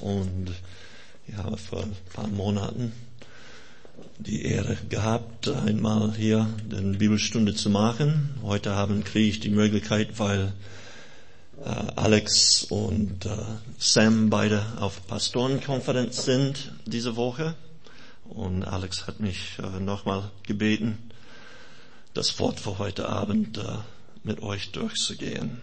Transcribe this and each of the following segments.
und ich habe vor ein paar Monaten die Ehre gehabt, einmal hier eine Bibelstunde zu machen. Heute Abend kriege ich die Möglichkeit, weil äh, Alex und äh, Sam beide auf Pastorenkonferenz sind diese Woche. Und Alex hat mich äh, nochmal gebeten, das Wort für heute Abend äh, mit euch durchzugehen.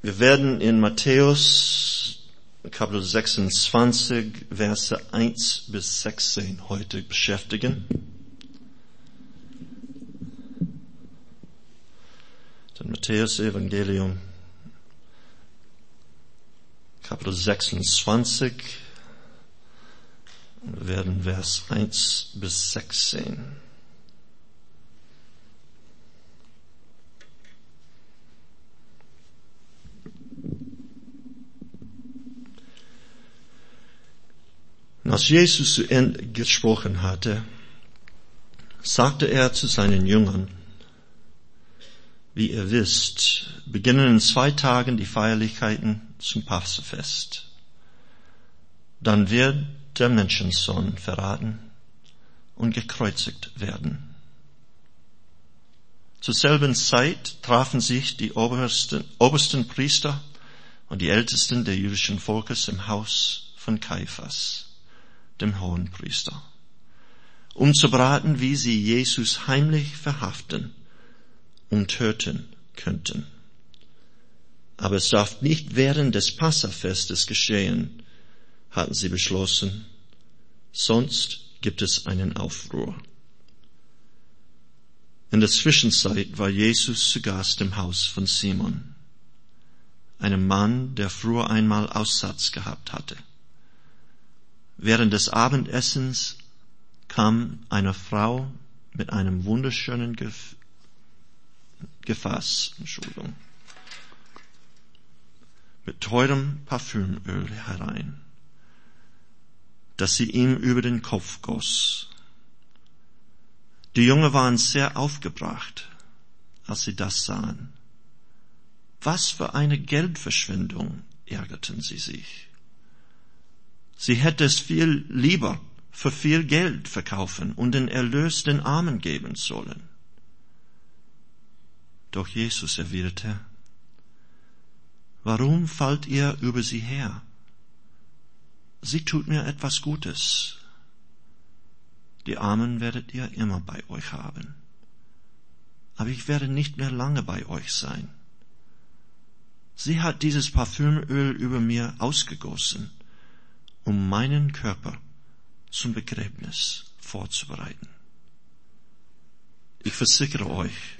Wir werden in Matthäus Kapitel 26, Verse 1 bis 16 heute beschäftigen. Das Matthäus Evangelium Kapitel 26 wir werden Vers 1 bis 16. als Jesus zu Ende gesprochen hatte, sagte er zu seinen Jüngern, wie ihr wisst, beginnen in zwei Tagen die Feierlichkeiten zum Passafest. Dann wird der Menschensohn verraten und gekreuzigt werden. Zur selben Zeit trafen sich die obersten, obersten Priester und die Ältesten der jüdischen Volkes im Haus von Kaiphas dem hohen Priester, um zu beraten, wie sie Jesus heimlich verhaften und töten könnten. Aber es darf nicht während des Passafestes geschehen, hatten sie beschlossen, sonst gibt es einen Aufruhr. In der Zwischenzeit war Jesus zu Gast im Haus von Simon, einem Mann, der früher einmal Aussatz gehabt hatte. Während des Abendessens kam eine Frau mit einem wunderschönen Gef Gefäß, Entschuldigung, mit teurem Parfümöl herein, das sie ihm über den Kopf goss. Die Jungen waren sehr aufgebracht, als sie das sahen. Was für eine Geldverschwendung, ärgerten sie sich. Sie hätte es viel lieber für viel Geld verkaufen und den Erlös den Armen geben sollen. Doch Jesus erwiderte, Warum fallt ihr über sie her? Sie tut mir etwas Gutes. Die Armen werdet ihr immer bei euch haben. Aber ich werde nicht mehr lange bei euch sein. Sie hat dieses Parfümöl über mir ausgegossen um meinen Körper zum Begräbnis vorzubereiten. Ich versichere euch,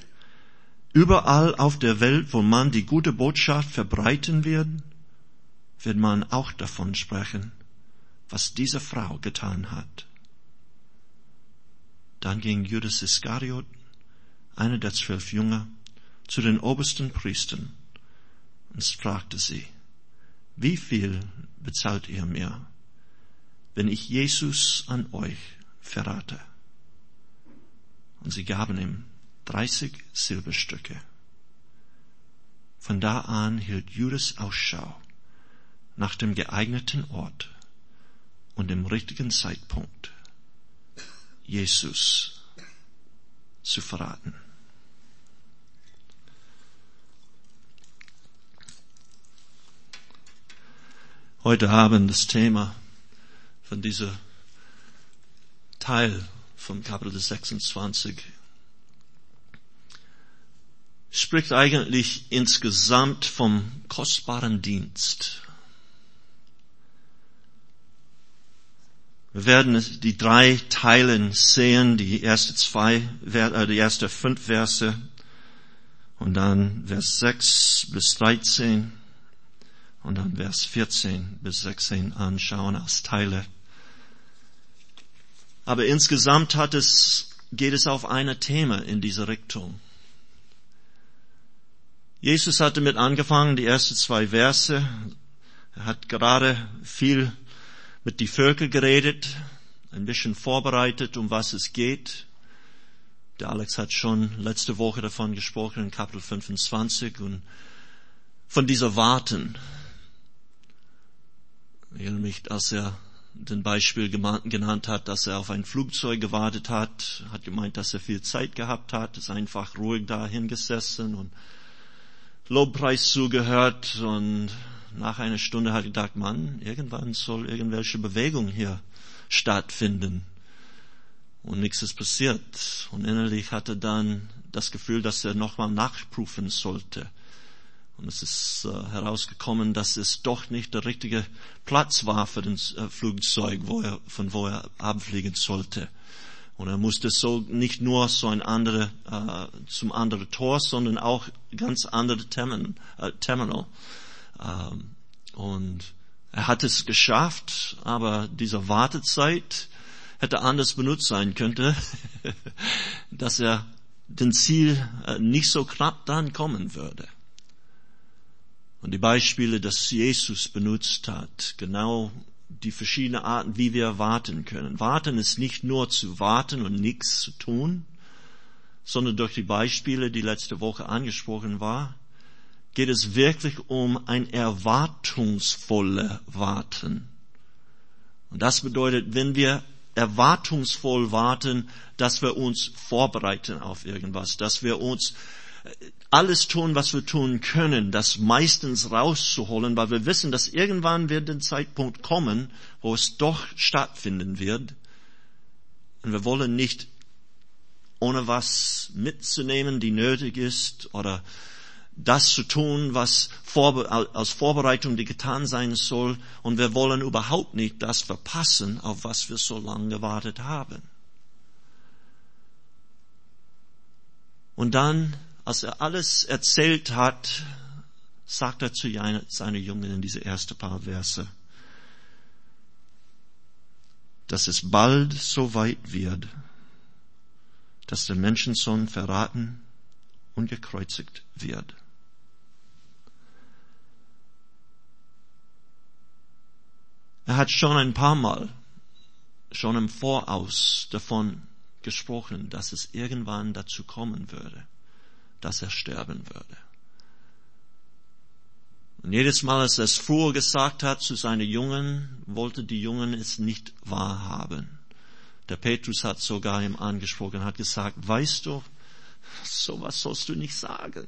überall auf der Welt, wo man die gute Botschaft verbreiten wird, wird man auch davon sprechen, was diese Frau getan hat. Dann ging Judas Iskariot, einer der zwölf Jünger, zu den obersten Priestern und fragte sie, wie viel bezahlt ihr mir wenn ich Jesus an euch verrate. Und sie gaben ihm 30 Silberstücke. Von da an hielt Judas Ausschau nach dem geeigneten Ort und dem richtigen Zeitpunkt, Jesus zu verraten. Heute Abend das Thema von dieser Teil vom Kapitel 26 spricht eigentlich insgesamt vom kostbaren Dienst. Wir werden die drei Teilen sehen, die erste zwei, äh, die erste fünf Verse und dann Vers 6 bis 13 und dann Vers 14 bis 16 anschauen als Teile aber insgesamt hat es, geht es auf ein Thema in diese Richtung. Jesus hatte mit angefangen, die ersten zwei Verse. Er hat gerade viel mit die Völker geredet, ein bisschen vorbereitet, um was es geht. Der Alex hat schon letzte Woche davon gesprochen in Kapitel 25 und von dieser Warten. Ich erinnere mich, als er den Beispiel genannt hat, dass er auf ein Flugzeug gewartet hat, hat gemeint, dass er viel Zeit gehabt hat, ist einfach ruhig da hingesessen und Lobpreis zugehört und nach einer Stunde hat er gedacht, Mann, irgendwann soll irgendwelche Bewegung hier stattfinden. Und nichts ist passiert. Und innerlich hatte dann das Gefühl, dass er nochmal nachprüfen sollte. Und es ist äh, herausgekommen, dass es doch nicht der richtige Platz war für das äh, Flugzeug, wo er, von wo er abfliegen sollte. Und er musste so nicht nur so ein andere äh, zum anderen Tor, sondern auch ganz andere Termin, äh, Terminal. Ähm, und er hat es geschafft, aber diese Wartezeit hätte anders benutzt sein könnte, dass er den Ziel äh, nicht so knapp dann kommen würde. Und die Beispiele, dass Jesus benutzt hat, genau die verschiedenen Arten, wie wir warten können. Warten ist nicht nur zu warten und nichts zu tun, sondern durch die Beispiele, die letzte Woche angesprochen war, geht es wirklich um ein erwartungsvolle Warten. Und das bedeutet, wenn wir erwartungsvoll warten, dass wir uns vorbereiten auf irgendwas, dass wir uns alles tun, was wir tun können, das meistens rauszuholen, weil wir wissen, dass irgendwann wird der Zeitpunkt kommen, wo es doch stattfinden wird. Und wir wollen nicht ohne was mitzunehmen, die nötig ist, oder das zu tun, was aus Vorbereitung die getan sein soll. Und wir wollen überhaupt nicht das verpassen, auf was wir so lange gewartet haben. Und dann, als er alles erzählt hat, sagt er zu seinen Jungen in diese ersten paar Verse, dass es bald so weit wird, dass der Menschensohn verraten und gekreuzigt wird. Er hat schon ein paar Mal, schon im Voraus davon gesprochen, dass es irgendwann dazu kommen würde, dass er sterben würde. Und jedes Mal, als er es früher gesagt hat zu seinen Jungen, wollte die Jungen es nicht wahrhaben. Der Petrus hat sogar ihm angesprochen, hat gesagt, weißt du, sowas sollst du nicht sagen.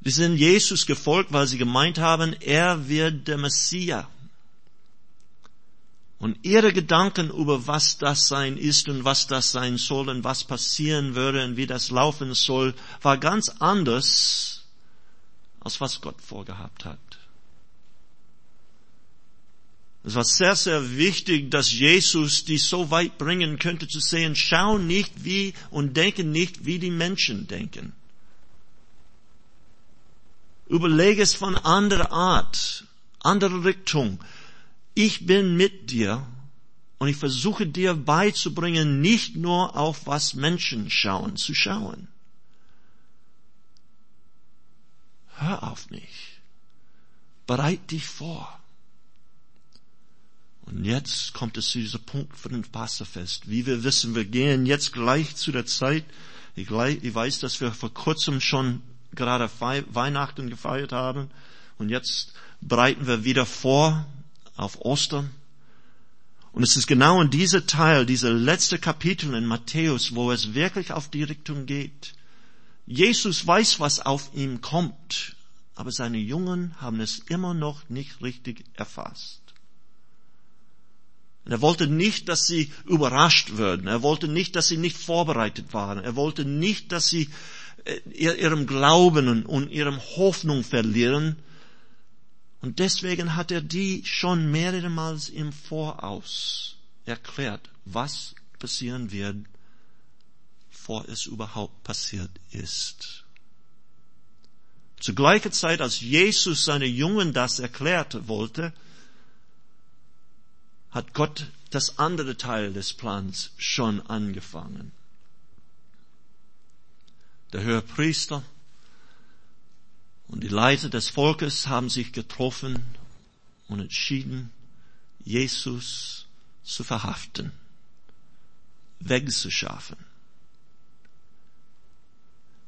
Die sind Jesus gefolgt, weil sie gemeint haben, er wird der Messias. Und ihre Gedanken über was das sein ist und was das sein soll und was passieren würde und wie das laufen soll, war ganz anders, als was Gott vorgehabt hat. Es war sehr, sehr wichtig, dass Jesus die so weit bringen könnte zu sehen, schau nicht wie und denke nicht wie die Menschen denken. Überlege es von anderer Art, anderer Richtung. Ich bin mit dir und ich versuche dir beizubringen, nicht nur auf was Menschen schauen, zu schauen. Hör auf mich. Bereit dich vor. Und jetzt kommt es zu diesem Punkt für den Passafest. Wie wir wissen, wir gehen jetzt gleich zu der Zeit. Ich, weiß, dass wir vor kurzem schon gerade Weihnachten gefeiert haben und jetzt bereiten wir wieder vor auf Ostern. Und es ist genau in dieser Teil, dieser letzte Kapitel in Matthäus, wo es wirklich auf die Richtung geht. Jesus weiß, was auf ihm kommt, aber seine Jungen haben es immer noch nicht richtig erfasst. er wollte nicht, dass sie überrascht würden. Er wollte nicht, dass sie nicht vorbereitet waren. Er wollte nicht, dass sie äh, ihrem Glauben und ihrem Hoffnung verlieren. Und deswegen hat er die schon mehrere Mal im Voraus erklärt, was passieren wird, bevor es überhaupt passiert ist. Zu gleicher Zeit, als Jesus seine Jungen das erklärte wollte, hat Gott das andere Teil des Plans schon angefangen. Der Höherpriester und die Leiter des Volkes haben sich getroffen und entschieden, Jesus zu verhaften, wegzuschaffen.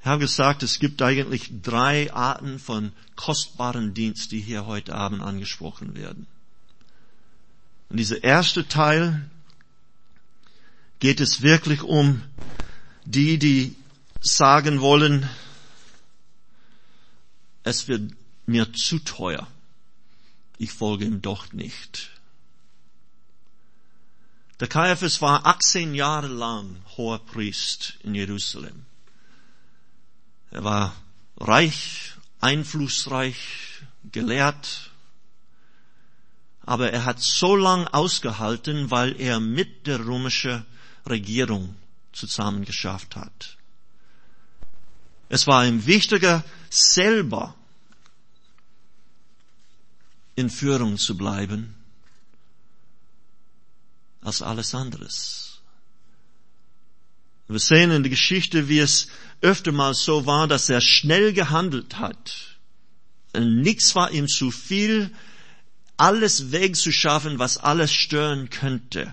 Ich habe gesagt, es gibt eigentlich drei Arten von kostbaren Dienst, die hier heute Abend angesprochen werden. Und dieser erste Teil geht es wirklich um die, die sagen wollen, es wird mir zu teuer. Ich folge ihm doch nicht. Der Kaiaphas war 18 Jahre lang hoher Priest in Jerusalem. Er war reich, einflussreich, gelehrt, aber er hat so lang ausgehalten, weil er mit der römischen Regierung zusammen geschafft hat. Es war ihm wichtiger, selber in Führung zu bleiben, als alles anderes. Wir sehen in der Geschichte, wie es öfter mal so war, dass er schnell gehandelt hat. Nichts war ihm zu viel, alles wegzuschaffen, was alles stören könnte.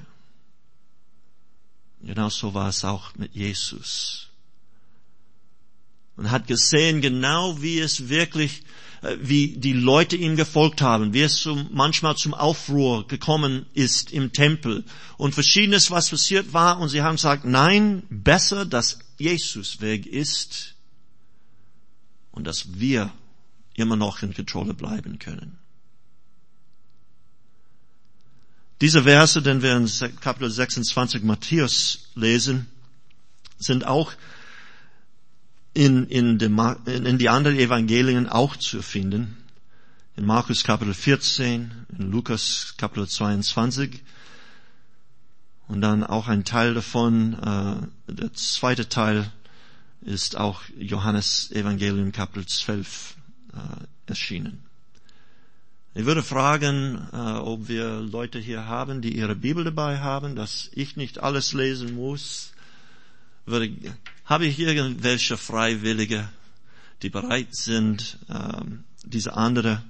Genau so war es auch mit Jesus. Und hat gesehen, genau wie es wirklich äh, wie die Leute ihm gefolgt haben, wie es zum, manchmal zum Aufruhr gekommen ist im Tempel und verschiedenes, was passiert war und sie haben gesagt, nein, besser, dass Jesus weg ist und dass wir immer noch in Kontrolle bleiben können. Diese Verse, den wir in Kapitel 26 Matthäus lesen, sind auch in, in, dem, in die anderen Evangelien auch zu finden. In Markus Kapitel 14, in Lukas Kapitel 22 und dann auch ein Teil davon, äh, der zweite Teil ist auch Johannes Evangelium Kapitel 12 äh, erschienen. Ich würde fragen, äh, ob wir Leute hier haben, die ihre Bibel dabei haben, dass ich nicht alles lesen muss würde, habe ich irgendwelche Freiwillige, die bereit sind, ähm, diese andere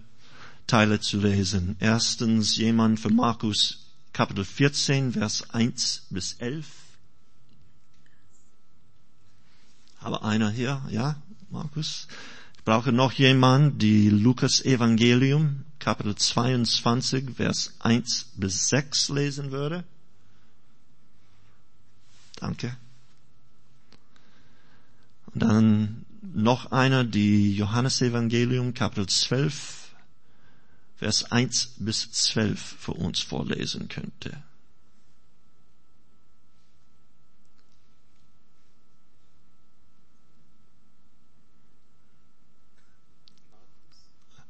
Teile zu lesen. Erstens jemand für Markus Kapitel 14, Vers 1 bis 11. Aber einer hier, ja, Markus. Ich brauche noch jemand, die Lukas Evangelium, Kapitel 22, Vers 1 bis 6 lesen würde. Danke. Und dann noch einer, die Johannesevangelium Kapitel 12, Vers 1 bis 12 für uns vorlesen könnte.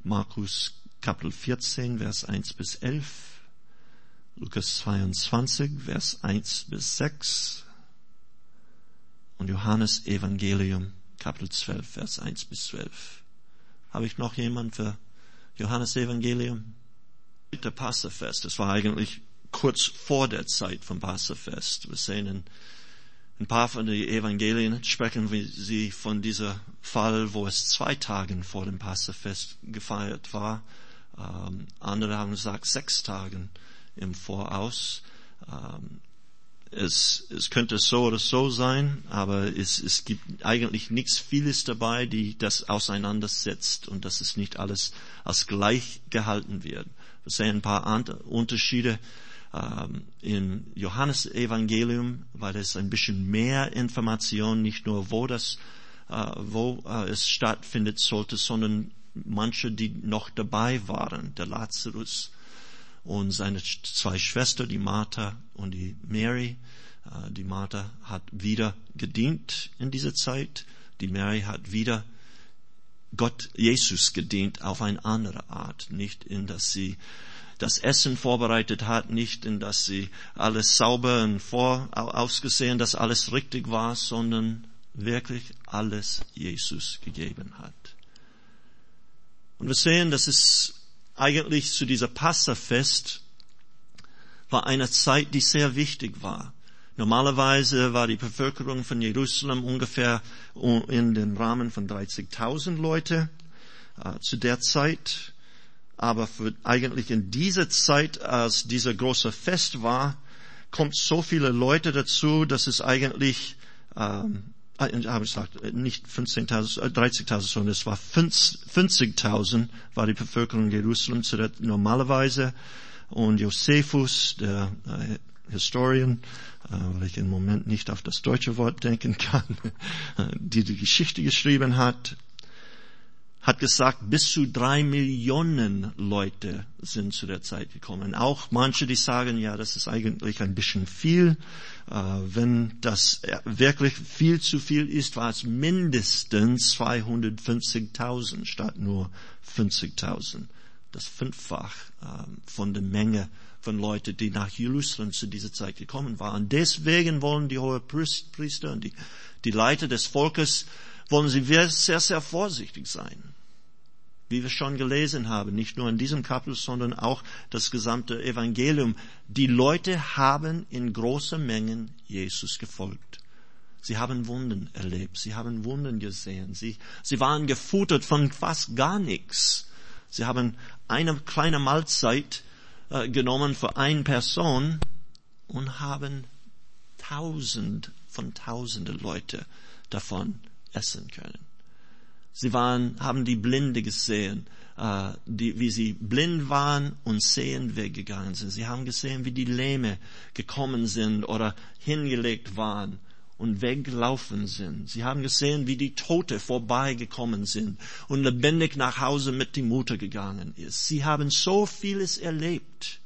Markus Kapitel 14, Vers 1 bis 11, Lukas 22, Vers 1 bis 6, und Johannes Evangelium Kapitel 12, Vers 1 bis 12. Habe ich noch jemand für Johannes Evangelium? Der Passafest, das war eigentlich kurz vor der Zeit vom Passafest. Wir sehen in ein paar von den Evangelien sprechen sie von dieser Fall, wo es zwei Tagen vor dem Passafest gefeiert war. Ähm, andere haben gesagt sechs Tagen im Voraus. Ähm, es, es könnte so oder so sein, aber es, es gibt eigentlich nichts vieles dabei, die das auseinandersetzt und dass es nicht alles als gleich gehalten wird. Wir sehen ein paar Unterschiede ähm, im Johannesevangelium, weil es ein bisschen mehr Information, nicht nur wo das, äh, wo äh, es stattfindet sollte, sondern manche, die noch dabei waren, der Lazarus und seine zwei Schwestern, die Martha und die Mary. Äh, die Martha hat wieder gedient in dieser Zeit. Die Mary hat wieder Gott, Jesus gedient auf eine andere Art. Nicht in, dass sie das Essen vorbereitet hat, nicht in, dass sie alles sauber und vor, ausgesehen, dass alles richtig war, sondern wirklich alles Jesus gegeben hat. Und wir sehen, dass es eigentlich zu dieser Passafest war eine Zeit, die sehr wichtig war. Normalerweise war die Bevölkerung von Jerusalem ungefähr in dem Rahmen von 30.000 Leute äh, zu der Zeit. Aber für, eigentlich in dieser Zeit, als dieser große Fest war, kommt so viele Leute dazu, dass es eigentlich ähm, äh, habe ich gesagt, äh, nicht 15.000, 30.000, äh, sondern es war 50.000 war die Bevölkerung Jerusalem zu der, normalerweise. Und Josephus, der äh, Historian, weil ich im Moment nicht auf das deutsche Wort denken kann, die die Geschichte geschrieben hat, hat gesagt, bis zu drei Millionen Leute sind zu der Zeit gekommen. Auch manche, die sagen, ja, das ist eigentlich ein bisschen viel. Äh, wenn das wirklich viel zu viel ist, war es mindestens 250.000 statt nur 50.000. Das fünffach ähm, von der Menge von Leuten, die nach Jerusalem zu dieser Zeit gekommen waren. Deswegen wollen die hohen Priester und die, die Leiter des Volkes wollen sie sehr, sehr vorsichtig sein. Wie wir schon gelesen haben, nicht nur in diesem Kapitel, sondern auch das gesamte Evangelium. Die Leute haben in großen Mengen Jesus gefolgt. Sie haben Wunden erlebt, sie haben Wunden gesehen, sie, sie waren gefuttert von fast gar nichts. Sie haben eine kleine Mahlzeit äh, genommen für eine Person und haben tausend von tausende Leute davon essen können. Sie waren, haben die Blinde gesehen, äh, die, wie sie blind waren und sehend weggegangen sind. Sie haben gesehen, wie die Lähme gekommen sind oder hingelegt waren und weggelaufen sind. Sie haben gesehen, wie die Tote vorbeigekommen sind und lebendig nach Hause mit die Mutter gegangen ist. Sie haben so vieles erlebt.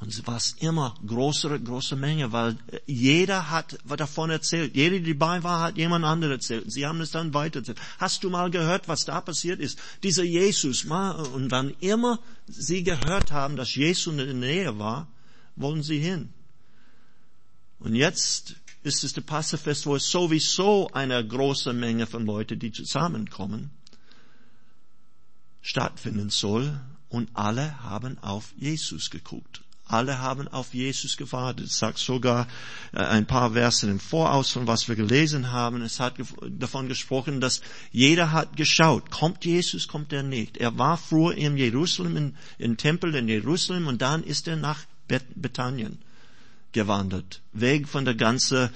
Und es war immer größere, große Menge, weil jeder hat davon erzählt. Jeder, die dabei war, hat jemand anderes erzählt. Sie haben es dann weiter erzählt. Hast du mal gehört, was da passiert ist? Dieser Jesus, und wann immer sie gehört haben, dass Jesus in der Nähe war, wollen sie hin. Und jetzt ist es der Passafest, wo es sowieso eine große Menge von Leuten, die zusammenkommen, stattfinden soll. Und alle haben auf Jesus geguckt. Alle haben auf Jesus gewartet. Es sagt sogar äh, ein paar Verse im Voraus von was wir gelesen haben. Es hat davon gesprochen, dass jeder hat geschaut. Kommt Jesus, kommt er nicht? Er war früher in Jerusalem, in, im Tempel in Jerusalem und dann ist er nach Bethanien gewandert. Weg von der ganzen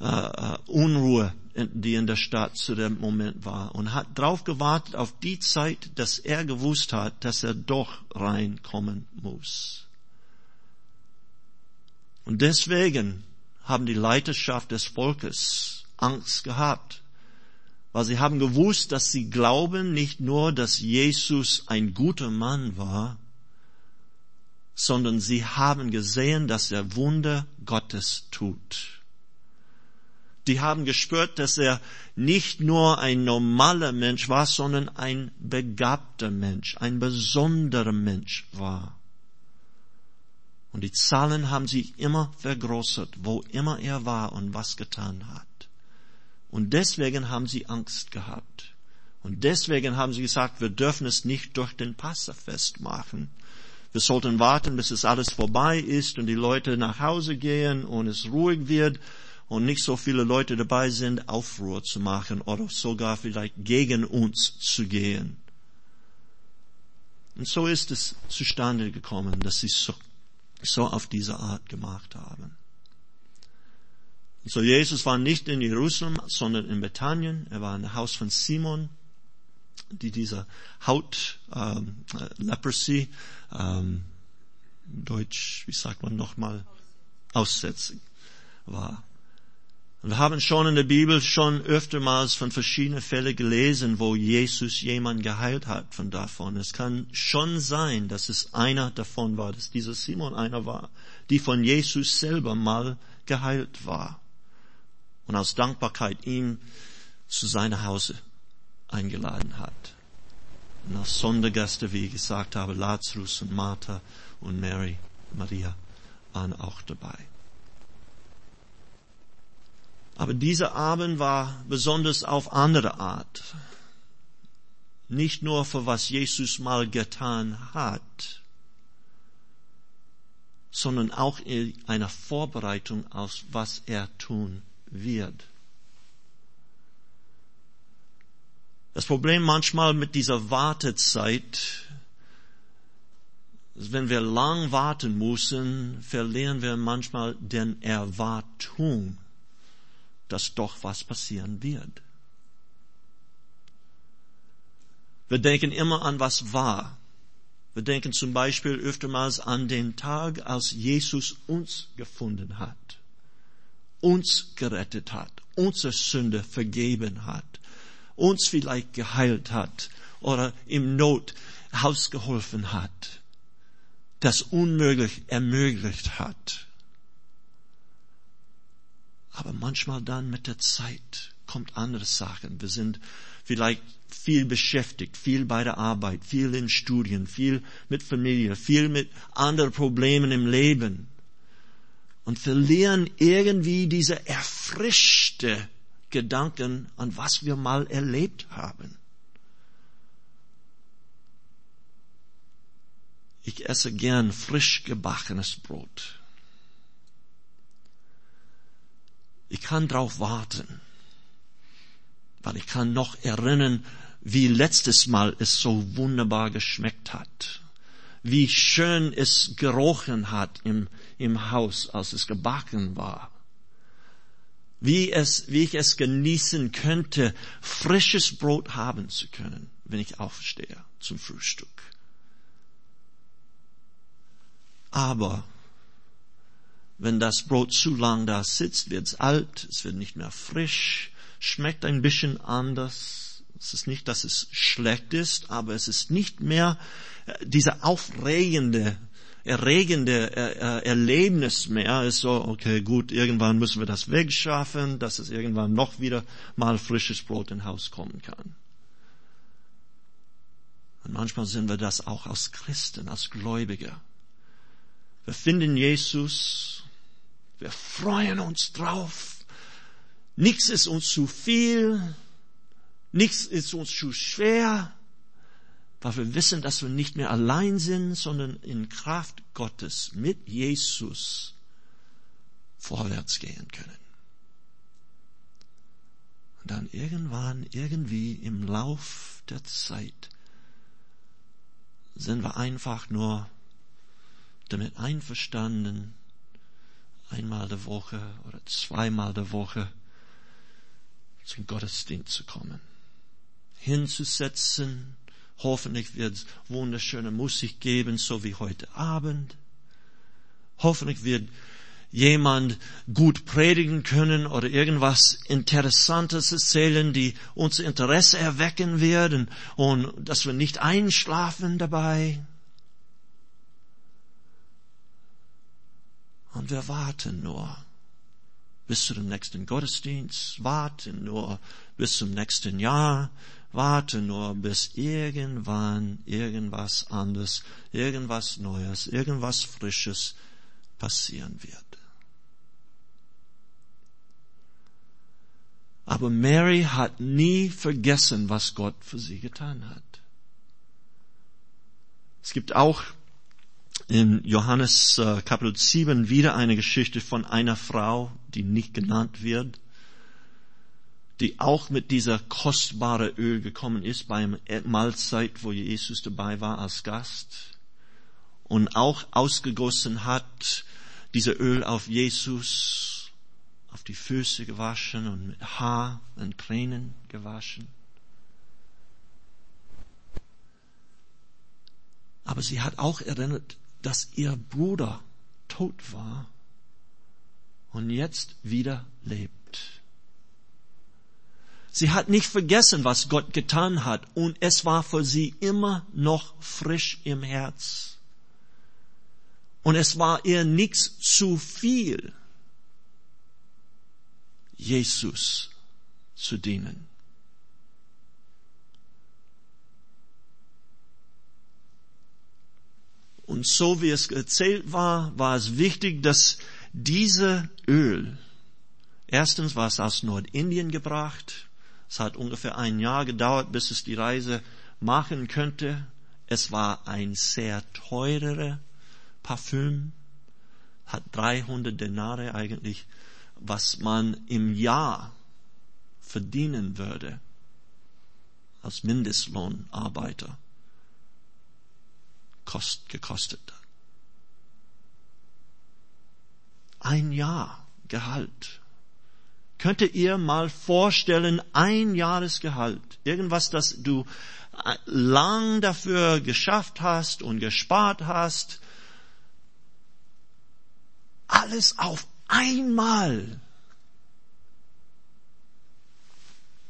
äh, äh Unruhe, die in der Stadt zu dem Moment war und hat darauf gewartet auf die Zeit, dass er gewusst hat, dass er doch reinkommen muss. Und deswegen haben die Leiterschaft des Volkes Angst gehabt, weil sie haben gewusst, dass sie glauben nicht nur, dass Jesus ein guter Mann war, sondern sie haben gesehen, dass er Wunder Gottes tut. Die haben gespürt, dass er nicht nur ein normaler Mensch war, sondern ein begabter Mensch, ein besonderer Mensch war. Und die Zahlen haben sich immer vergrößert, wo immer er war und was getan hat. Und deswegen haben sie Angst gehabt. Und deswegen haben sie gesagt, wir dürfen es nicht durch den Passafest machen. Wir sollten warten, bis es alles vorbei ist und die Leute nach Hause gehen und es ruhig wird und nicht so viele Leute dabei sind, Aufruhr zu machen oder sogar vielleicht gegen uns zu gehen. Und so ist es zustande gekommen, dass sie so auf diese Art gemacht haben. So Jesus war nicht in Jerusalem, sondern in Bethanien. Er war in dem Haus von Simon, die dieser Haut ähm, äh, Leprosy, ähm, Deutsch, wie sagt man nochmal, Aussetzung war. Wir haben schon in der Bibel schon öftermals von verschiedenen Fällen gelesen, wo Jesus jemand geheilt hat von davon. Es kann schon sein, dass es einer davon war, dass dieser Simon einer war, die von Jesus selber mal geheilt war und aus Dankbarkeit ihn zu seinem Hause eingeladen hat. Und als Sondergäste, wie ich gesagt habe, Lazarus und Martha und Mary, Maria waren auch dabei. Aber dieser Abend war besonders auf andere Art. Nicht nur für was Jesus mal getan hat, sondern auch in einer Vorbereitung auf was er tun wird. Das Problem manchmal mit dieser Wartezeit, wenn wir lang warten müssen, verlieren wir manchmal den Erwartung dass doch was passieren wird. Wir denken immer an was war. Wir denken zum Beispiel öftermals an den Tag, als Jesus uns gefunden hat, uns gerettet hat, unsere Sünde vergeben hat, uns vielleicht geheilt hat oder im Not ausgeholfen hat, das unmöglich ermöglicht hat. Aber manchmal dann mit der Zeit kommt andere Sachen. Wir sind vielleicht viel beschäftigt, viel bei der Arbeit, viel in Studien, viel mit Familie, viel mit anderen Problemen im Leben und verlieren irgendwie diese erfrischte Gedanken an was wir mal erlebt haben. Ich esse gern frisch gebackenes Brot. Ich kann drauf warten, weil ich kann noch erinnern, wie letztes Mal es so wunderbar geschmeckt hat, wie schön es gerochen hat im, im Haus, als es gebacken war, wie es, wie ich es genießen könnte, frisches Brot haben zu können, wenn ich aufstehe zum Frühstück. Aber wenn das Brot zu lang da sitzt, wird es alt, es wird nicht mehr frisch, schmeckt ein bisschen anders. Es ist nicht, dass es schlecht ist, aber es ist nicht mehr äh, diese aufregende, erregende äh, äh, Erlebnis mehr. Es ist so, okay, gut, irgendwann müssen wir das wegschaffen, dass es irgendwann noch wieder mal frisches Brot ins Haus kommen kann. Und manchmal sind wir das auch als Christen, als Gläubige. Wir finden Jesus, wir freuen uns drauf. Nichts ist uns zu viel, nichts ist uns zu schwer, weil wir wissen, dass wir nicht mehr allein sind, sondern in Kraft Gottes mit Jesus vorwärts gehen können. Und dann irgendwann, irgendwie im Lauf der Zeit sind wir einfach nur damit einverstanden, einmal der Woche oder zweimal der Woche zum Gottesdienst zu kommen. Hinzusetzen, hoffentlich wird es wunderschöne Musik geben, so wie heute Abend. Hoffentlich wird jemand gut predigen können oder irgendwas Interessantes erzählen, die unser Interesse erwecken werden und dass wir nicht einschlafen dabei. Und wir warten nur bis zu dem nächsten Gottesdienst, warten nur bis zum nächsten Jahr, warten nur bis irgendwann irgendwas anderes, irgendwas Neues, irgendwas Frisches passieren wird. Aber Mary hat nie vergessen, was Gott für sie getan hat. Es gibt auch in Johannes äh, Kapitel 7 wieder eine Geschichte von einer Frau, die nicht genannt wird, die auch mit dieser kostbare Öl gekommen ist beim Mahlzeit, wo Jesus dabei war als Gast und auch ausgegossen hat, dieser Öl auf Jesus, auf die Füße gewaschen und mit Haar und Tränen gewaschen. Aber sie hat auch erinnert, dass ihr Bruder tot war und jetzt wieder lebt. Sie hat nicht vergessen, was Gott getan hat und es war für sie immer noch frisch im Herz. Und es war ihr nichts zu viel, Jesus zu dienen. Und so wie es erzählt war, war es wichtig, dass diese Öl, erstens war es aus Nordindien gebracht, es hat ungefähr ein Jahr gedauert, bis es die Reise machen könnte. Es war ein sehr teurer Parfüm, hat 300 Denare eigentlich, was man im Jahr verdienen würde als Mindestlohnarbeiter kost, gekostet. Ein Jahr Gehalt. Könnte ihr mal vorstellen, ein Jahresgehalt, irgendwas, das du äh, lang dafür geschafft hast und gespart hast, alles auf einmal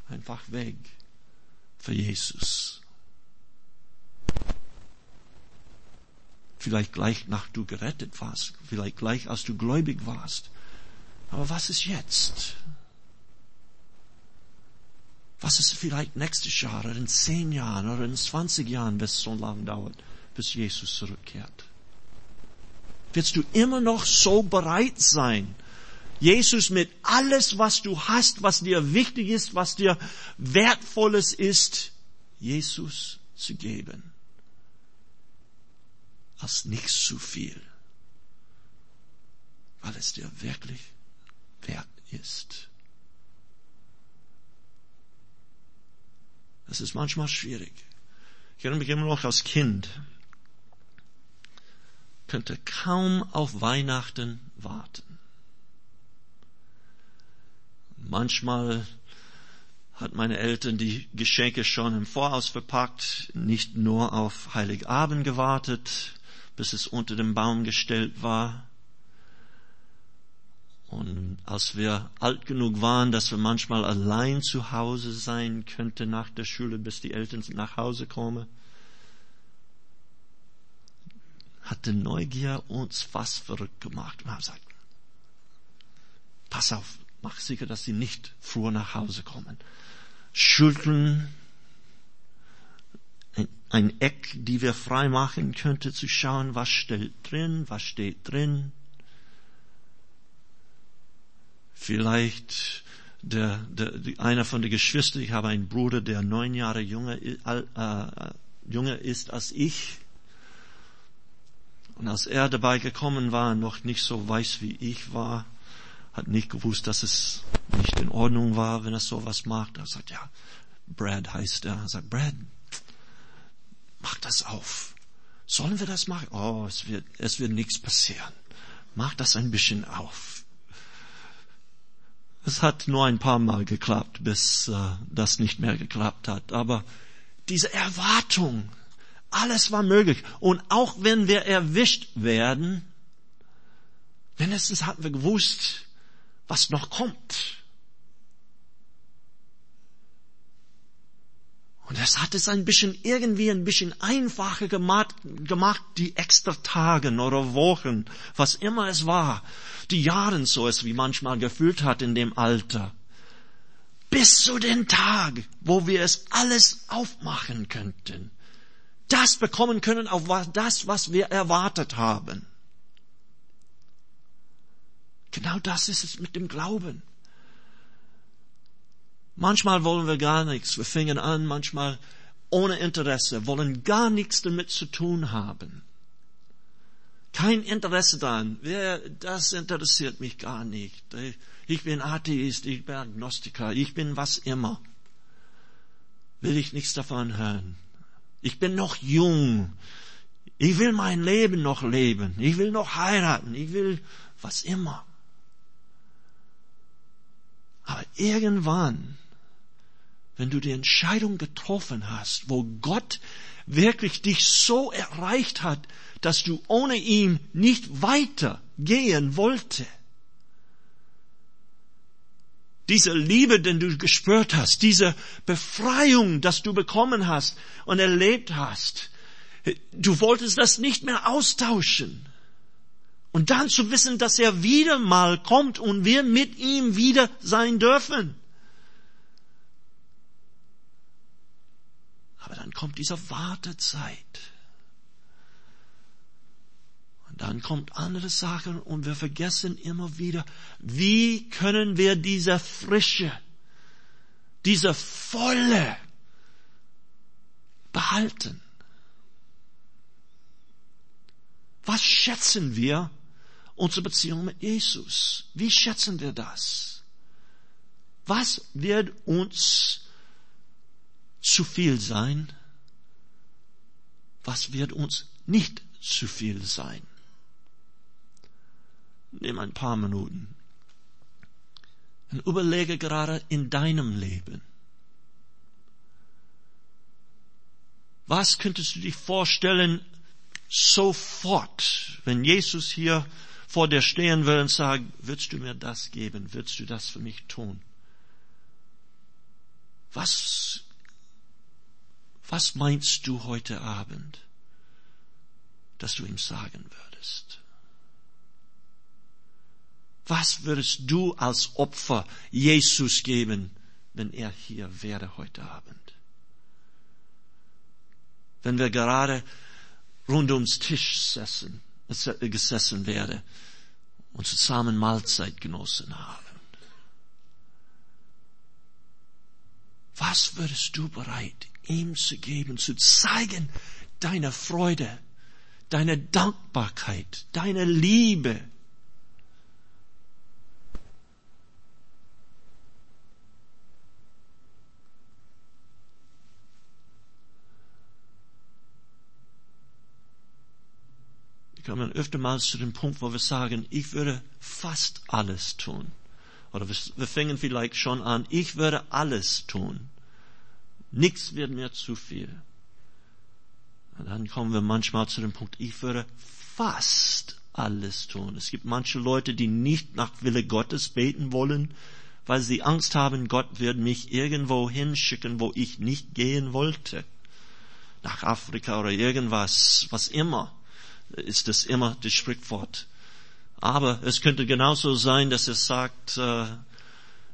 einfach weg für Jesus. Vielleicht gleich nach du gerettet warst, vielleicht gleich als du gläubig warst. Aber was ist jetzt? Was ist vielleicht nächstes Jahr oder in zehn Jahren oder in 20 Jahren, bis es so lange dauert, bis Jesus zurückkehrt? Wirst du immer noch so bereit sein, Jesus mit alles, was du hast, was dir wichtig ist, was dir wertvolles ist, Jesus zu geben? Als nicht zu viel, weil es dir wirklich wert ist. Das ist manchmal schwierig. Ich erinnere mich immer noch als Kind, könnte kaum auf Weihnachten warten. Manchmal hat meine Eltern die Geschenke schon im Voraus verpackt, nicht nur auf Heiligabend gewartet, bis es unter dem Baum gestellt war. Und als wir alt genug waren, dass wir manchmal allein zu Hause sein könnten nach der Schule, bis die Eltern nach Hause kommen, hat die Neugier uns fast verrückt gemacht. Und haben gesagt, pass auf, mach sicher, dass sie nicht früher nach Hause kommen. Schütteln, ein, Eck, die wir frei machen könnte, zu schauen, was steht drin, was steht drin Vielleicht der, der, einer von den Geschwistern, ich habe einen Bruder, der neun Jahre jünger, äh, jünger ist als ich. Und als er dabei gekommen war, noch nicht so weiß wie ich war, hat nicht gewusst, dass es nicht in Ordnung war, wenn er sowas macht. Er sagt, ja, Brad heißt er. Er sagt, Brad, mach das auf. Sollen wir das machen? Oh, es wird, es wird nichts passieren. Mach das ein bisschen auf. Es hat nur ein paar Mal geklappt, bis äh, das nicht mehr geklappt hat. Aber diese Erwartung, alles war möglich. Und auch wenn wir erwischt werden, wenigstens hatten wir gewusst, was noch kommt. Und das hat es ein bisschen irgendwie ein bisschen einfacher gemacht, gemacht, die extra Tagen oder Wochen, was immer es war, die Jahren so es wie manchmal gefühlt hat in dem Alter. Bis zu den Tag, wo wir es alles aufmachen könnten. Das bekommen können auf das, was wir erwartet haben. Genau das ist es mit dem Glauben. Manchmal wollen wir gar nichts. Wir fingen an, manchmal ohne Interesse, wollen gar nichts damit zu tun haben. Kein Interesse daran. Das interessiert mich gar nicht. Ich bin Atheist, ich bin Agnostiker, ich bin was immer. Will ich nichts davon hören. Ich bin noch jung. Ich will mein Leben noch leben. Ich will noch heiraten. Ich will was immer. Aber irgendwann wenn du die Entscheidung getroffen hast, wo Gott wirklich dich so erreicht hat, dass du ohne ihn nicht weiter gehen wollte. Diese Liebe, den du gespürt hast, diese Befreiung, dass du bekommen hast und erlebt hast, du wolltest das nicht mehr austauschen. Und dann zu wissen, dass er wieder mal kommt und wir mit ihm wieder sein dürfen. Aber dann kommt diese Wartezeit. Und dann kommt andere Sachen und wir vergessen immer wieder, wie können wir diese Frische, diese Volle behalten? Was schätzen wir unsere Beziehung mit Jesus? Wie schätzen wir das? Was wird uns zu viel sein? Was wird uns nicht zu viel sein? Nimm ein paar Minuten. Und überlege gerade in deinem Leben. Was könntest du dich vorstellen, sofort, wenn Jesus hier vor dir stehen würde und sagen, würdest du mir das geben? Würdest du das für mich tun? Was, was meinst du heute Abend, dass du ihm sagen würdest? Was würdest du als Opfer Jesus geben, wenn er hier wäre heute Abend? Wenn wir gerade rund ums Tisch sessen, gesessen wäre und zusammen Mahlzeit genossen haben. Was würdest du bereit, ihm zu geben, zu zeigen, deine Freude, deine Dankbarkeit, deine Liebe, kommen öftermals zu dem Punkt, wo wir sagen, ich würde fast alles tun. Oder wir fängen vielleicht schon an, ich würde alles tun. Nichts wird mir zu viel. Und dann kommen wir manchmal zu dem Punkt, ich würde fast alles tun. Es gibt manche Leute, die nicht nach Wille Gottes beten wollen, weil sie Angst haben, Gott wird mich irgendwo hinschicken, wo ich nicht gehen wollte. Nach Afrika oder irgendwas, was immer ist das immer das Sprichwort. Aber es könnte genauso sein, dass es sagt, äh,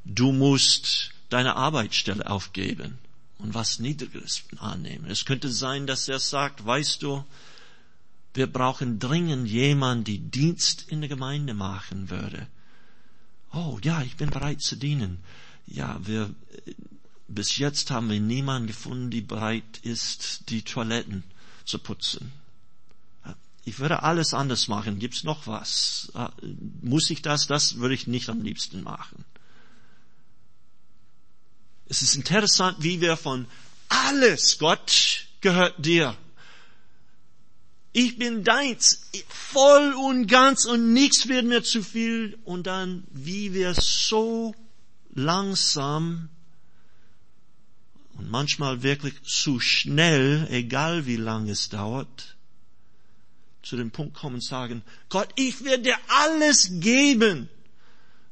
du musst deine Arbeitsstelle aufgeben und was Niedriges annehmen. Es könnte sein, dass er sagt, weißt du, wir brauchen dringend jemanden, die Dienst in der Gemeinde machen würde. Oh ja, ich bin bereit zu dienen. Ja, wir, bis jetzt haben wir niemanden gefunden, die bereit ist, die Toiletten zu putzen ich würde alles anders machen. Gibt's noch was? Ah, muss ich das? Das würde ich nicht am liebsten machen. Es ist interessant, wie wir von alles, Gott gehört dir. Ich bin deins, voll und ganz und nichts wird mir zu viel. Und dann, wie wir so langsam und manchmal wirklich zu schnell, egal wie lange es dauert, zu dem Punkt kommen und sagen, Gott, ich werde dir alles geben,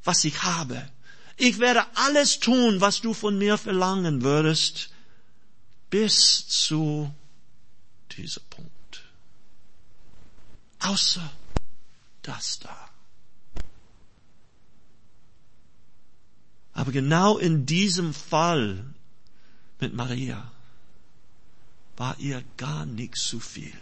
was ich habe. Ich werde alles tun, was du von mir verlangen würdest, bis zu diesem Punkt. Außer das da. Aber genau in diesem Fall mit Maria war ihr gar nichts zu viel.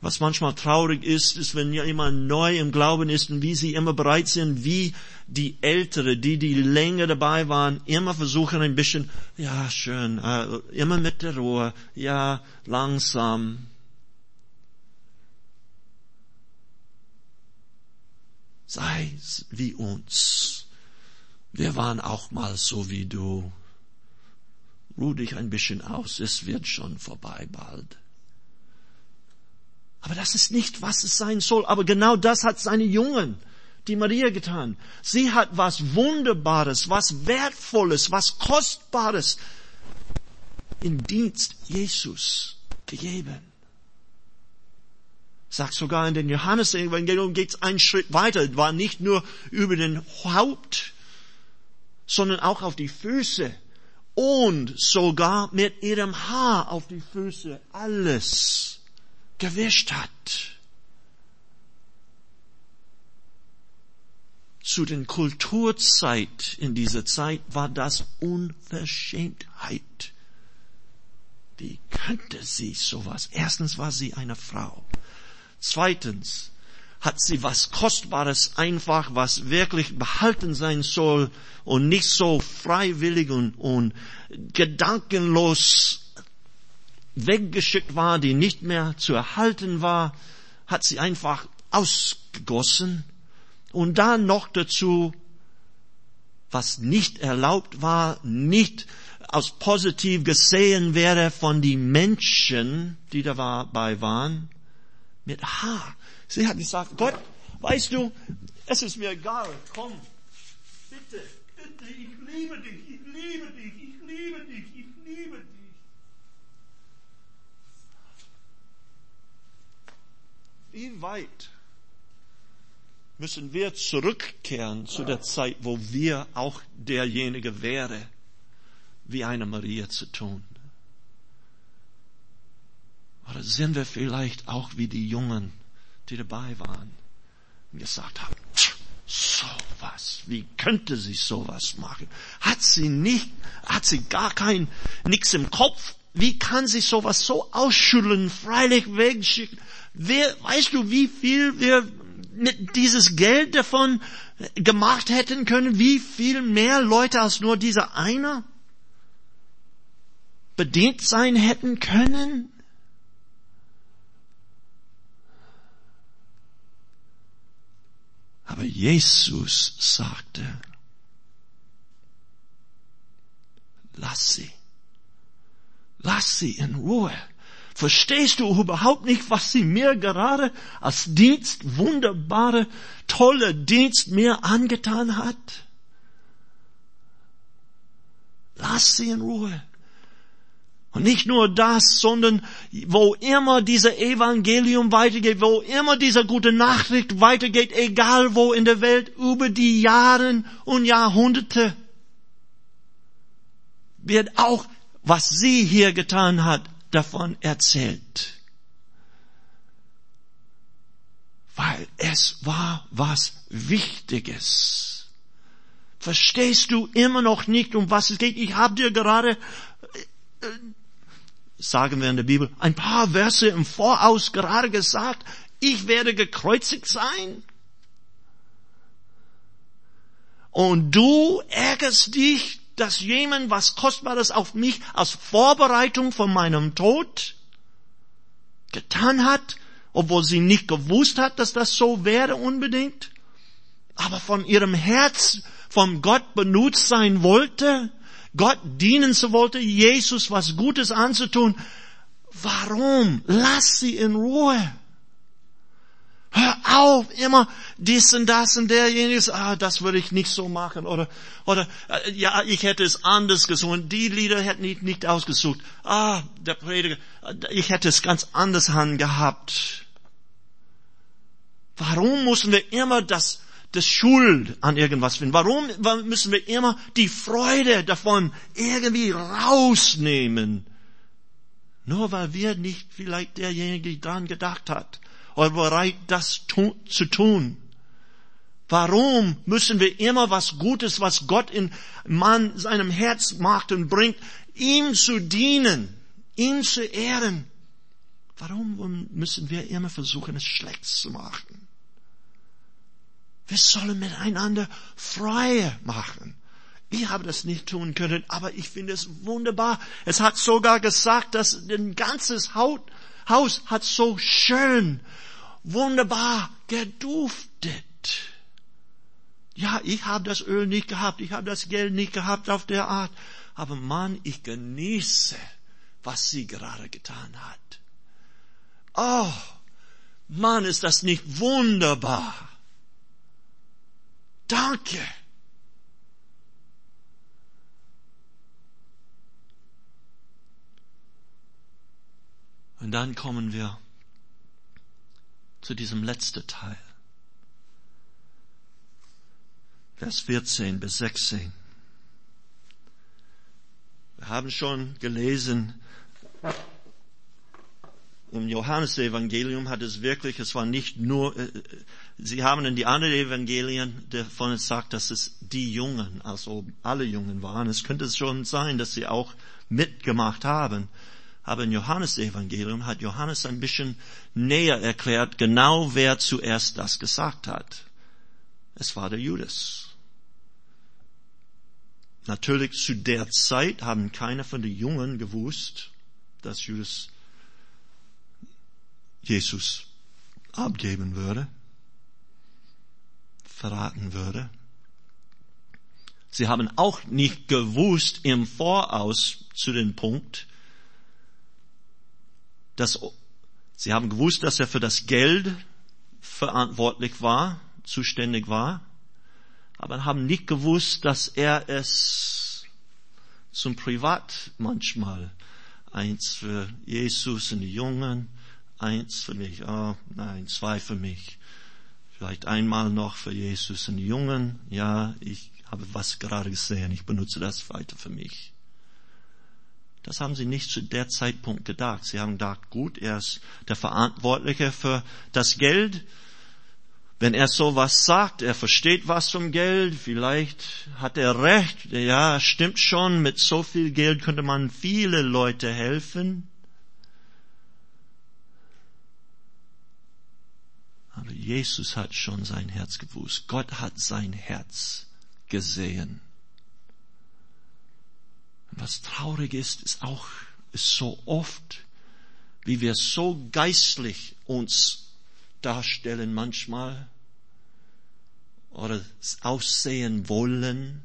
Was manchmal traurig ist, ist, wenn jemand neu im Glauben ist und wie sie immer bereit sind, wie die Ältere, die, die länger dabei waren, immer versuchen ein bisschen, ja, schön, äh, immer mit der Ruhe, ja, langsam. Sei wie uns. Wir waren auch mal so wie du. Ruh dich ein bisschen aus, es wird schon vorbei bald. Aber das ist nicht, was es sein soll. Aber genau das hat seine Jungen, die Maria getan. Sie hat was Wunderbares, was Wertvolles, was Kostbares in Dienst Jesus gegeben. Sagt sogar in den Johannes-Evangelium geht es einen Schritt weiter. War nicht nur über den Haupt, sondern auch auf die Füße und sogar mit ihrem Haar auf die Füße. Alles gewischt hat. Zu den Kulturzeit in dieser Zeit war das Unverschämtheit. Wie könnte sie sowas? Erstens war sie eine Frau. Zweitens hat sie was Kostbares einfach, was wirklich behalten sein soll und nicht so freiwillig und, und gedankenlos weggeschickt war, die nicht mehr zu erhalten war, hat sie einfach ausgegossen und dann noch dazu, was nicht erlaubt war, nicht aus positiv gesehen wäre von den Menschen, die dabei waren, mit Haar. Sie hat gesagt, Gott, weißt du, Es ist mir egal, komm. Bitte, bitte, ich liebe dich, ich liebe dich, ich liebe dich, ich liebe dich. Wie weit müssen wir zurückkehren zu der Zeit, wo wir auch derjenige wäre, wie eine Maria zu tun? Oder sind wir vielleicht auch wie die Jungen, die dabei waren und gesagt haben, sowas, wie könnte sie sowas machen? Hat sie nicht, hat sie gar kein, nix im Kopf? Wie kann sie sowas so ausschütteln, freilich wegschicken? Wer, weißt du, wie viel wir mit dieses Geld davon gemacht hätten können? Wie viel mehr Leute als nur dieser einer bedient sein hätten können? Aber Jesus sagte, lass sie. Lass sie in Ruhe. Verstehst du überhaupt nicht, was sie mir gerade als Dienst, wunderbare, tolle Dienst mir angetan hat? Lass sie in Ruhe. Und nicht nur das, sondern wo immer dieser Evangelium weitergeht, wo immer diese gute Nachricht weitergeht, egal wo in der Welt, über die Jahre und Jahrhunderte, wird auch, was sie hier getan hat, davon erzählt. Weil es war was Wichtiges. Verstehst du immer noch nicht, um was es geht? Ich habe dir gerade äh, sagen wir in der Bibel, ein paar Verse im Voraus gerade gesagt, ich werde gekreuzigt sein. Und du ärgerst dich, dass jemand was Kostbares auf mich als Vorbereitung von meinem Tod getan hat, obwohl sie nicht gewusst hat, dass das so wäre unbedingt, aber von ihrem Herz von Gott benutzt sein wollte, Gott dienen zu wollte, Jesus was Gutes anzutun. Warum? Lass sie in Ruhe. Hör auf, immer dies und das und derjenige, ah, das würde ich nicht so machen, oder, oder, äh, ja, ich hätte es anders gesungen, die Lieder hätten ich nicht ausgesucht, ah, der Prediger, ich hätte es ganz anders gehabt. Warum müssen wir immer das das Schuld an irgendwas finden? Warum müssen wir immer die Freude davon irgendwie rausnehmen? Nur weil wir nicht vielleicht derjenige dran gedacht hat oder bereit, das zu tun. Warum müssen wir immer was Gutes, was Gott in Mann seinem Herz macht und bringt, ihm zu dienen, ihm zu ehren? Warum müssen wir immer versuchen, es schlecht zu machen? Wir sollen miteinander Freie machen. Ich habe das nicht tun können, aber ich finde es wunderbar. Es hat sogar gesagt, dass ein ganzes Haus hat so schön, wunderbar geduftet. Ja, ich habe das Öl nicht gehabt, ich habe das Geld nicht gehabt auf der Art, aber Mann, ich genieße, was sie gerade getan hat. Oh, Mann, ist das nicht wunderbar? Danke. Und dann kommen wir zu diesem letzten Teil. Vers 14 bis 16. Wir haben schon gelesen, im Johannesevangelium hat es wirklich, es war nicht nur, äh, Sie haben in die anderen Evangelien davon gesagt, dass es die Jungen, also alle Jungen waren. Es könnte schon sein, dass sie auch mitgemacht haben. Aber im Johannesevangelium hat Johannes ein bisschen näher erklärt, genau wer zuerst das gesagt hat. Es war der Judas. Natürlich zu der Zeit haben keine von den Jungen gewusst, dass Judas Jesus abgeben würde, verraten würde. Sie haben auch nicht gewusst im Voraus zu dem Punkt, dass sie haben gewusst, dass er für das Geld verantwortlich war, zuständig war, aber haben nicht gewusst, dass er es zum Privat manchmal. Eins für Jesus und die Jungen, eins für mich, oh nein, zwei für mich, vielleicht einmal noch für Jesus und die Jungen, ja, ich habe was gerade gesehen, ich benutze das weiter für mich. Das haben sie nicht zu der Zeitpunkt gedacht. Sie haben gedacht, gut, er ist der Verantwortliche für das Geld. Wenn er so was sagt, er versteht was vom Geld, vielleicht hat er recht, ja, stimmt schon, mit so viel Geld könnte man viele Leute helfen. Aber Jesus hat schon sein Herz gewusst. Gott hat sein Herz gesehen. Was traurig ist, ist auch, ist so oft, wie wir so geistlich uns darstellen manchmal oder aussehen wollen,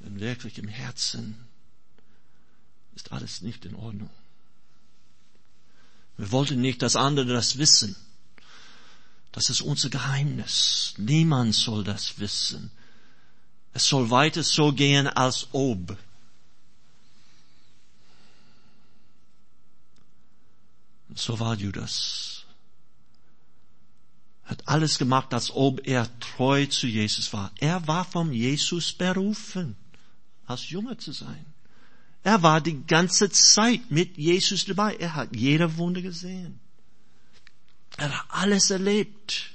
denn wirklich im Herzen ist alles nicht in Ordnung. Wir wollten nicht, dass andere das wissen. Das ist unser Geheimnis. Niemand soll das wissen. Es soll weiter so gehen, als ob. So war Judas. Hat alles gemacht, als ob er treu zu Jesus war. Er war vom Jesus berufen, als Junge zu sein. Er war die ganze Zeit mit Jesus dabei. Er hat jede Wunde gesehen. Er hat alles erlebt.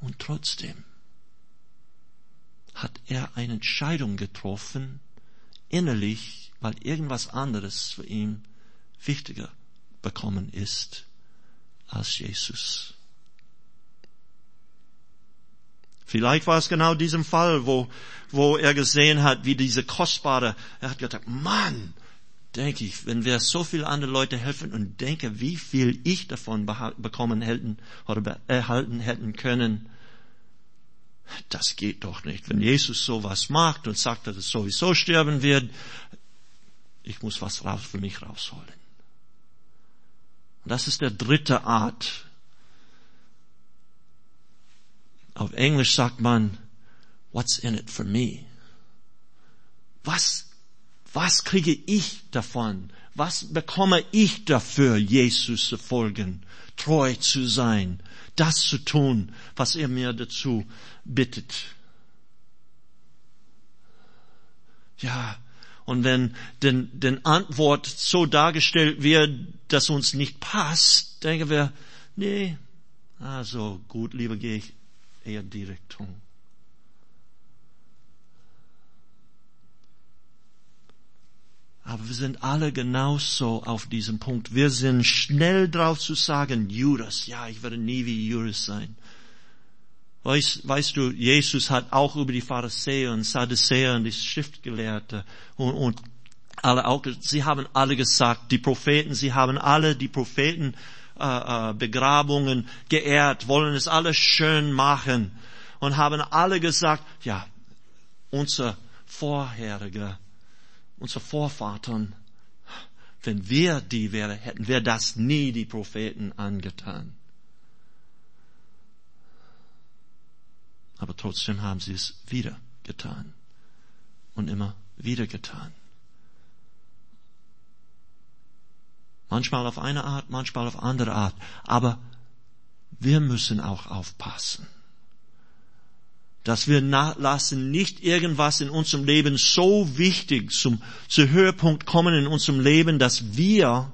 Und trotzdem hat er eine Entscheidung getroffen, innerlich, weil irgendwas anderes für ihn wichtiger bekommen ist als Jesus. Vielleicht war es genau diesem Fall, wo, wo er gesehen hat, wie diese kostbare, er hat gedacht, Mann, denke ich, wenn wir so viele andere Leute helfen und denke, wie viel ich davon bekommen hätten oder erhalten hätten können, das geht doch nicht. Wenn Jesus sowas macht und sagt, dass es sowieso sterben wird, ich muss was raus für mich rausholen. Und das ist der dritte Art. Auf Englisch sagt man, what's in it for me? Was, was kriege ich davon? Was bekomme ich dafür, Jesus zu folgen, treu zu sein, das zu tun, was er mir dazu bittet. Ja, und wenn den, den Antwort so dargestellt wird, dass uns nicht passt, denken wir, nee, also gut, lieber gehe ich eher die Richtung. Aber wir sind alle genauso auf diesem Punkt. Wir sind schnell drauf zu sagen, Judas, ja, ich werde nie wie Judas sein. Weißt, weißt du, Jesus hat auch über die Pharisäer und Sadduzäer und die Schriftgelehrten und, und alle auch, sie haben alle gesagt, die Propheten, sie haben alle die Propheten äh, äh, Begrabungen geehrt, wollen es alles schön machen und haben alle gesagt, ja, unser vorheriger, unser Vorvatern, wenn wir die wäre, hätten wir das nie die Propheten angetan. Aber trotzdem haben sie es wieder getan. Und immer wieder getan. Manchmal auf eine Art, manchmal auf andere Art. Aber wir müssen auch aufpassen. Dass wir lassen nicht irgendwas in unserem Leben so wichtig zum, zum Höhepunkt kommen in unserem Leben, dass wir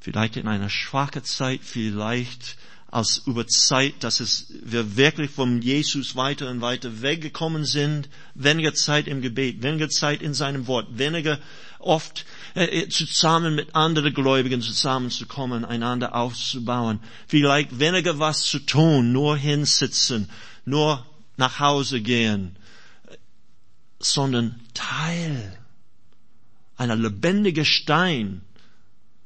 vielleicht in einer schwachen Zeit, vielleicht als über Zeit, dass es, wir wirklich vom Jesus weiter und weiter weggekommen sind, weniger Zeit im Gebet, weniger Zeit in seinem Wort, weniger oft äh, äh, zusammen mit anderen Gläubigen zusammenzukommen, einander aufzubauen, vielleicht weniger was zu tun, nur hinsitzen, nur nach Hause gehen, sondern Teil einer lebendigen Stein,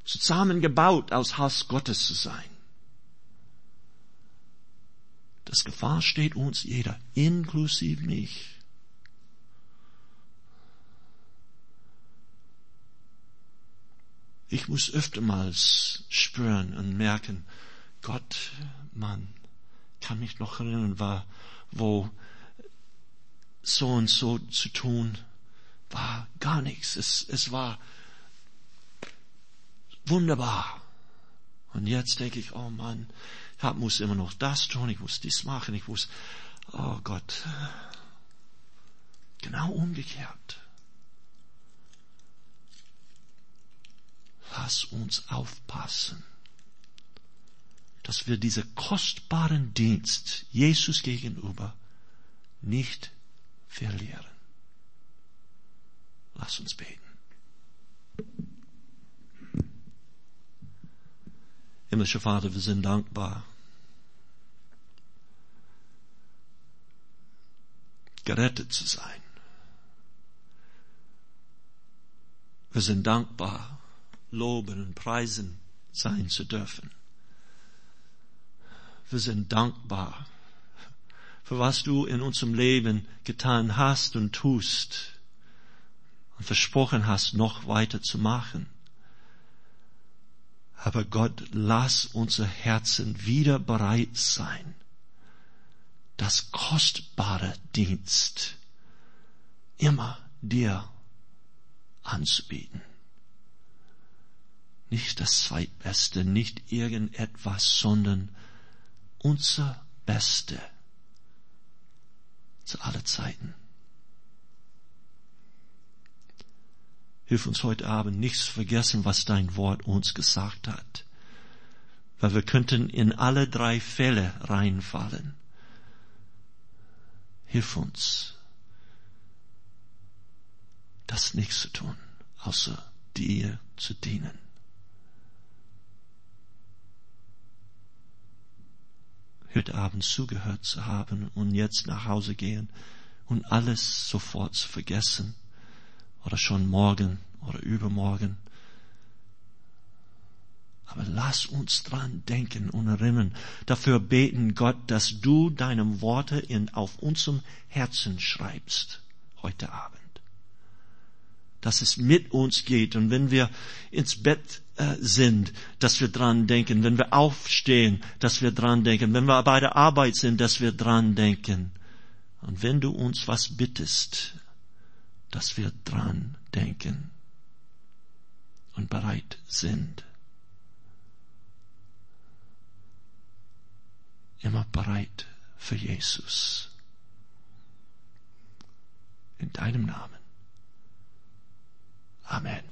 zusammengebaut aus Haus Gottes zu sein. Das Gefahr steht uns jeder, inklusive mich. Ich muss öftermals spüren und merken, Gott, Mann, kann mich noch erinnern, war, wo so und so zu tun, war gar nichts. Es, es war wunderbar. Und jetzt denke ich, oh Mann, ich muss immer noch das tun, ich muss dies machen, ich muss, oh Gott, genau umgekehrt. Lass uns aufpassen, dass wir diesen kostbaren Dienst Jesus gegenüber nicht verlieren. Lass uns beten. Himmlischer Vater, wir sind dankbar. Gerettet zu sein. Wir sind dankbar, loben und preisen sein zu dürfen. Wir sind dankbar für was du in unserem Leben getan hast und tust und versprochen hast, noch weiter zu machen. Aber Gott, lass unser Herzen wieder bereit sein, das kostbare Dienst immer dir anzubieten. Nicht das Zweitbeste, nicht irgendetwas, sondern unser Beste zu aller Zeiten. Hilf uns heute Abend nichts vergessen, was dein Wort uns gesagt hat. Weil wir könnten in alle drei Fälle reinfallen. Hilf uns, das nicht zu tun, außer dir zu dienen. Heute Abend zugehört zu haben und jetzt nach Hause gehen und alles sofort zu vergessen oder schon morgen oder übermorgen. Aber lass uns dran denken und erinnern, dafür beten, Gott, dass du deine Worte in, auf unserem Herzen schreibst heute Abend. Dass es mit uns geht und wenn wir ins Bett äh, sind, dass wir dran denken, wenn wir aufstehen, dass wir dran denken, wenn wir bei der Arbeit sind, dass wir dran denken. Und wenn du uns was bittest, dass wir dran denken und bereit sind. Immer bereit für Jesus. In deinem Namen. Amen.